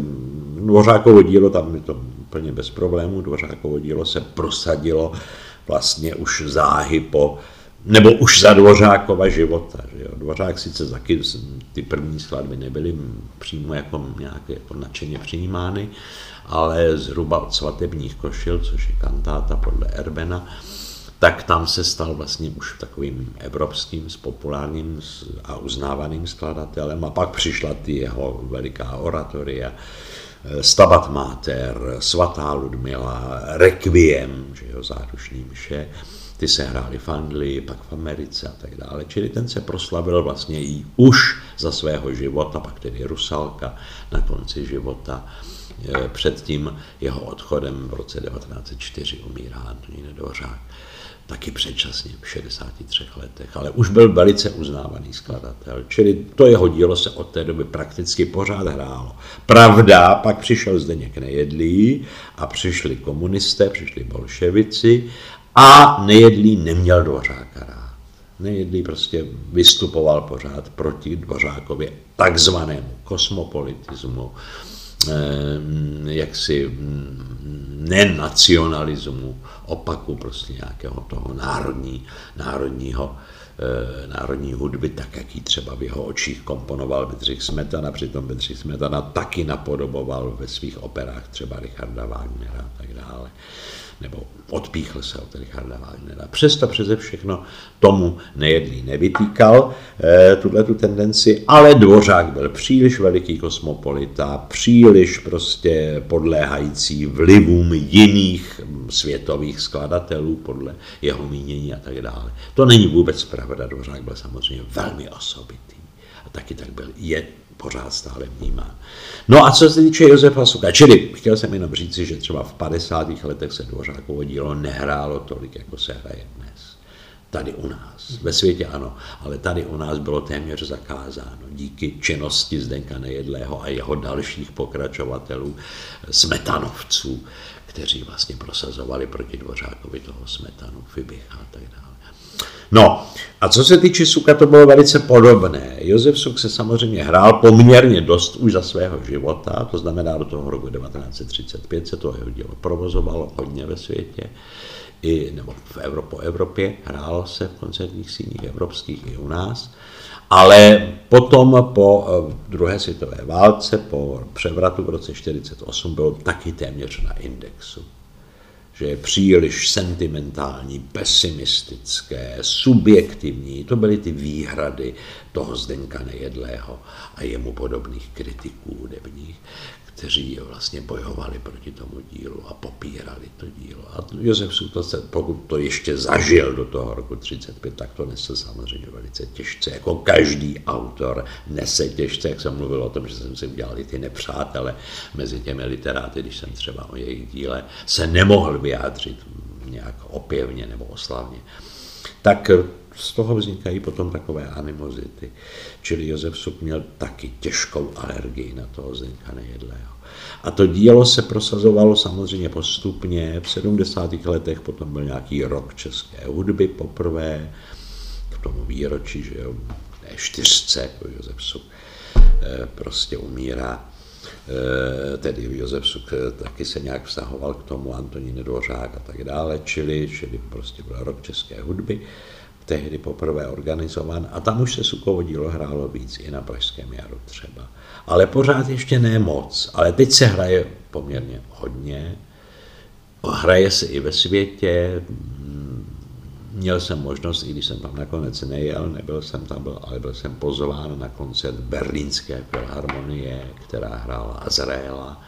Dvořákovo dílo, tam je to úplně bez problémů, Dvořákovo dílo se prosadilo vlastně už záhy po, nebo už za Dvořákova života. Že jo. Dvořák sice taky ty první skladby nebyly přímo jako nějaké jako nadšeně přijímány, ale zhruba od svatebních košil, což je kantáta podle Erbena, tak tam se stal vlastně už takovým evropským, populárním a uznávaným skladatelem a pak přišla ty jeho veliká oratoria, Stabat Mater, Svatá Ludmila, Requiem, že jo, záruční mše, ty se hrály v Anglii, pak v Americe a tak dále. Čili ten se proslavil vlastně i už za svého života, pak tedy Rusalka na konci života. Eh, před tím jeho odchodem v roce 1904 umírá Antonín Dvořák taky předčasně v 63 letech, ale už byl velice uznávaný skladatel, čili to jeho dílo se od té doby prakticky pořád hrálo. Pravda, pak přišel Zdeněk Nejedlý a přišli komunisté, přišli bolševici a Nejedlý neměl Dvořáka rád. Nejedlý prostě vystupoval pořád proti Dvořákově takzvanému kosmopolitismu, Ehm, jaksi mm, nenacionalismu, opaku prostě nějakého toho národní, národního, eh, národní hudby, tak jak ji třeba v jeho očích komponoval Bedřich Smetana, přitom Bedřich Smetana taky napodoboval ve svých operách třeba Richarda Wagnera a tak dále. Nebo odpíchl se od Richarda Wagnera. Přesto přeze všechno tomu nejedlý nevytýkal eh, tuhle tu tendenci, ale Dvořák byl příliš veliký kosmopolita, příliš prostě podléhající vlivům jiných světových skladatelů podle jeho mínění a tak dále. To není vůbec pravda, Dvořák byl samozřejmě velmi osobitý a taky tak byl, je pořád stále vnímán. No a co se týče Josefa Suka, čili chtěl jsem jenom říci, že třeba v 50. letech se Dvořákovo dílo nehrálo tolik, jako se hraje dnes. Tady u nás. Ve světě ano, ale tady u nás bylo téměř zakázáno díky činnosti Zdenka Nejedlého a jeho dalších pokračovatelů, smetanovců, kteří vlastně prosazovali proti Dvořákovi toho smetanu, Fibicha a tak dále. No, a co se týče Suka, to bylo velice podobné. Josef Suk se samozřejmě hrál poměrně dost už za svého života, to znamená do toho roku 1935 se to jeho dílo provozovalo hodně ve světě, i, nebo v Evropě, po Evropě, hrálo se v koncertních síních evropských i u nás. Ale potom po eh, druhé světové válce, po převratu v roce 1948, bylo taky téměř na indexu že je příliš sentimentální, pesimistické, subjektivní. To byly ty výhrady toho Zdenka Nejedlého a jemu podobných kritiků hudebních, kteří vlastně bojovali proti tomu dílu a popírali to dílo. A Josef Suto se, pokud to ještě zažil do toho roku 35, tak to nese samozřejmě velice těžce. Jako každý autor nese těžce, jak jsem mluvil o tom, že jsem si udělal i ty nepřátele mezi těmi literáty, když jsem třeba o jejich díle se nemohl vyjádřit nějak opěvně nebo oslavně. Tak z toho vznikají potom takové animozity. Čili Josef Suk měl taky těžkou alergii na toho Zdenka Nejedlého. A to dílo se prosazovalo samozřejmě postupně. V 70. letech potom byl nějaký rok české hudby poprvé, k tomu výročí, že jo, ne, čtyřce, jako Josef Suk eh, prostě umírá eh, tedy Josef Suk eh, taky se nějak vztahoval k tomu, Antonín Dvořák a tak dále, čili, čili prostě byl rok české hudby tehdy poprvé organizovan a tam už se Sukovo dílo hrálo víc i na Pražském jaru třeba. Ale pořád ještě ne moc, ale teď se hraje poměrně hodně. Hraje se i ve světě, měl jsem možnost, i když jsem tam nakonec nejel, nebyl jsem tam, byl, ale byl jsem pozván na koncert Berlínské filharmonie, která hrála Azraela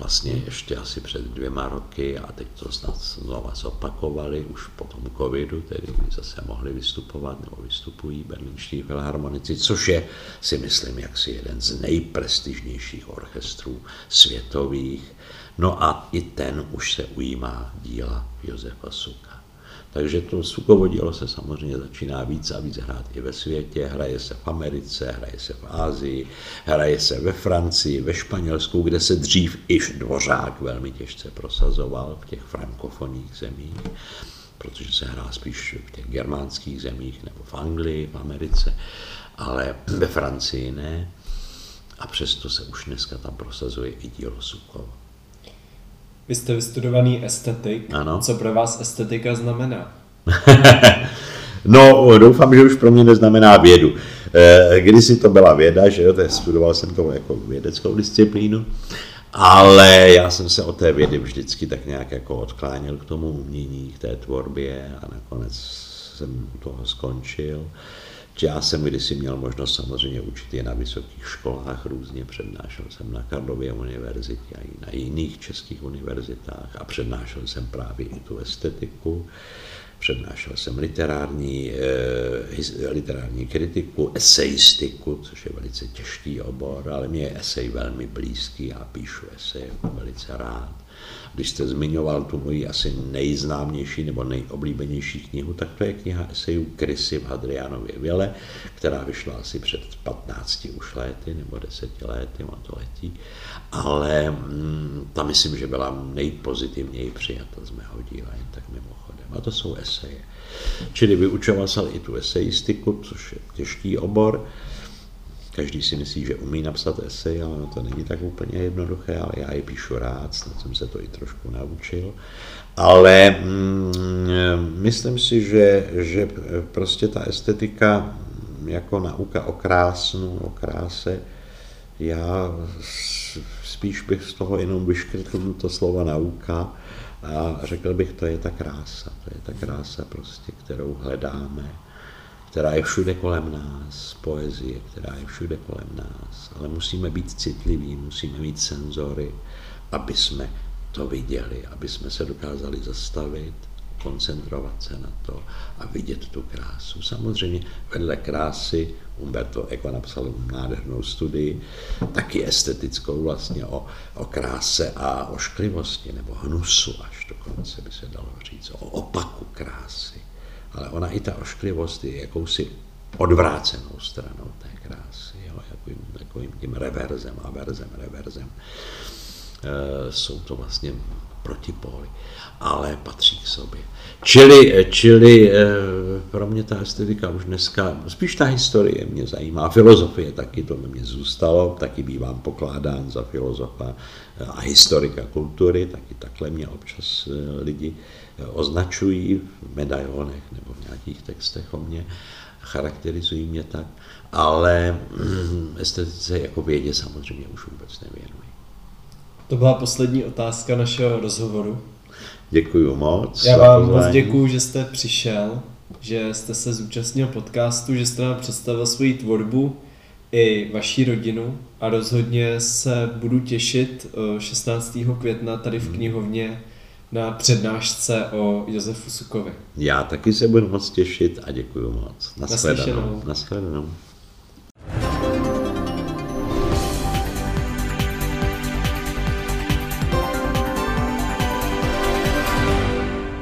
vlastně ještě asi před dvěma roky a teď to snad znova zopakovali, už po tom covidu, tedy zase mohli vystupovat nebo vystupují berlínští filharmonici, což je, si myslím, jaksi jeden z nejprestižnějších orchestrů světových. No a i ten už se ujímá díla Josefa Suka. Takže to Sukovo dílo se samozřejmě začíná víc a víc hrát i ve světě. Hraje se v Americe, hraje se v Ázii, hraje se ve Francii, ve Španělsku, kde se dřív iž Dvořák velmi těžce prosazoval v těch frankofonních zemích, protože se hrá spíš v těch germánských zemích nebo v Anglii, v Americe, ale ve Francii ne. A přesto se už dneska tam prosazuje i dílo Sukovo. Vy jste vystudovaný estetik. Ano. Co pro vás estetika znamená? [LAUGHS] no, doufám, že už pro mě neznamená vědu. Eh, kdysi to byla věda, že jo, studoval jsem to jako vědeckou disciplínu, ale já jsem se od té vědy vždycky tak nějak jako odkláněl k tomu umění, k té tvorbě a nakonec jsem toho skončil. Já jsem kdysi měl možnost samozřejmě učit je na vysokých školách, různě přednášel jsem na Karlově univerzitě a i na jiných českých univerzitách a přednášel jsem právě i tu estetiku. Přednášel jsem literární, eh, literární kritiku, esejistiku, což je velice těžký obor, ale mě je esej velmi blízký, já píšu esej velice rád. Když jste zmiňoval tu moji asi nejznámější nebo nejoblíbenější knihu, tak to je kniha esejů Krysy v Hadrianově Věle, která vyšla asi před 15 už lety nebo 10 lety, má to letí, ale mm, ta myslím, že byla nejpozitivněji přijata z mého díla, jen tak mimochodem. A to jsou eseje. Čili vyučoval jsem i tu esejistiku, což je těžký obor, Každý si myslí, že umí napsat esej, ale to není tak úplně jednoduché, ale já je píšu rád, snad jsem se to i trošku naučil. Ale mm, myslím si, že, že prostě ta estetika jako nauka o krásnu, o kráse, já spíš bych z toho jenom vyškrtl to slovo nauka A řekl bych, to je ta krása, to je ta krása prostě, kterou hledáme, která je všude kolem nás, poezie, která je všude kolem nás, ale musíme být citliví, musíme mít senzory, aby jsme to viděli, aby jsme se dokázali zastavit, koncentrovat se na to a vidět tu krásu. Samozřejmě vedle krásy Umberto Eco napsal nádhernou studii, taky estetickou vlastně o, o kráse a o šklivosti nebo hnusu až dokonce by se dalo říct, o opaku krásy. Ale ona i ta ošklivost je jakousi odvrácenou stranou té krásy, jo, jakým, takovým tím reverzem, averzem, reverzem. E, jsou to vlastně protipóly, ale patří k sobě. Čili, čili eh, pro mě ta estetika už dneska, spíš ta historie mě zajímá, filozofie taky, to mě zůstalo, taky bývám pokládán za filozofa a historika kultury, taky takhle mě občas eh, lidi označují v medailonech nebo v nějakých textech o mě, charakterizují mě tak, ale mm, [CLEARS THROAT] estetice jako vědě samozřejmě už vůbec nevěnuji. To byla poslední otázka našeho rozhovoru. Děkuji moc. Já vám moc děkuji, že jste přišel, že jste se zúčastnil podcastu, že jste nám představil svoji tvorbu i vaší rodinu a rozhodně se budu těšit 16. Eh, května tady v hmm. knihovně na přednášce o Josefu Sukovi. Já taky se budu moc těšit a děkuji moc. Naschledanou. Naschledanou. Naschledanou.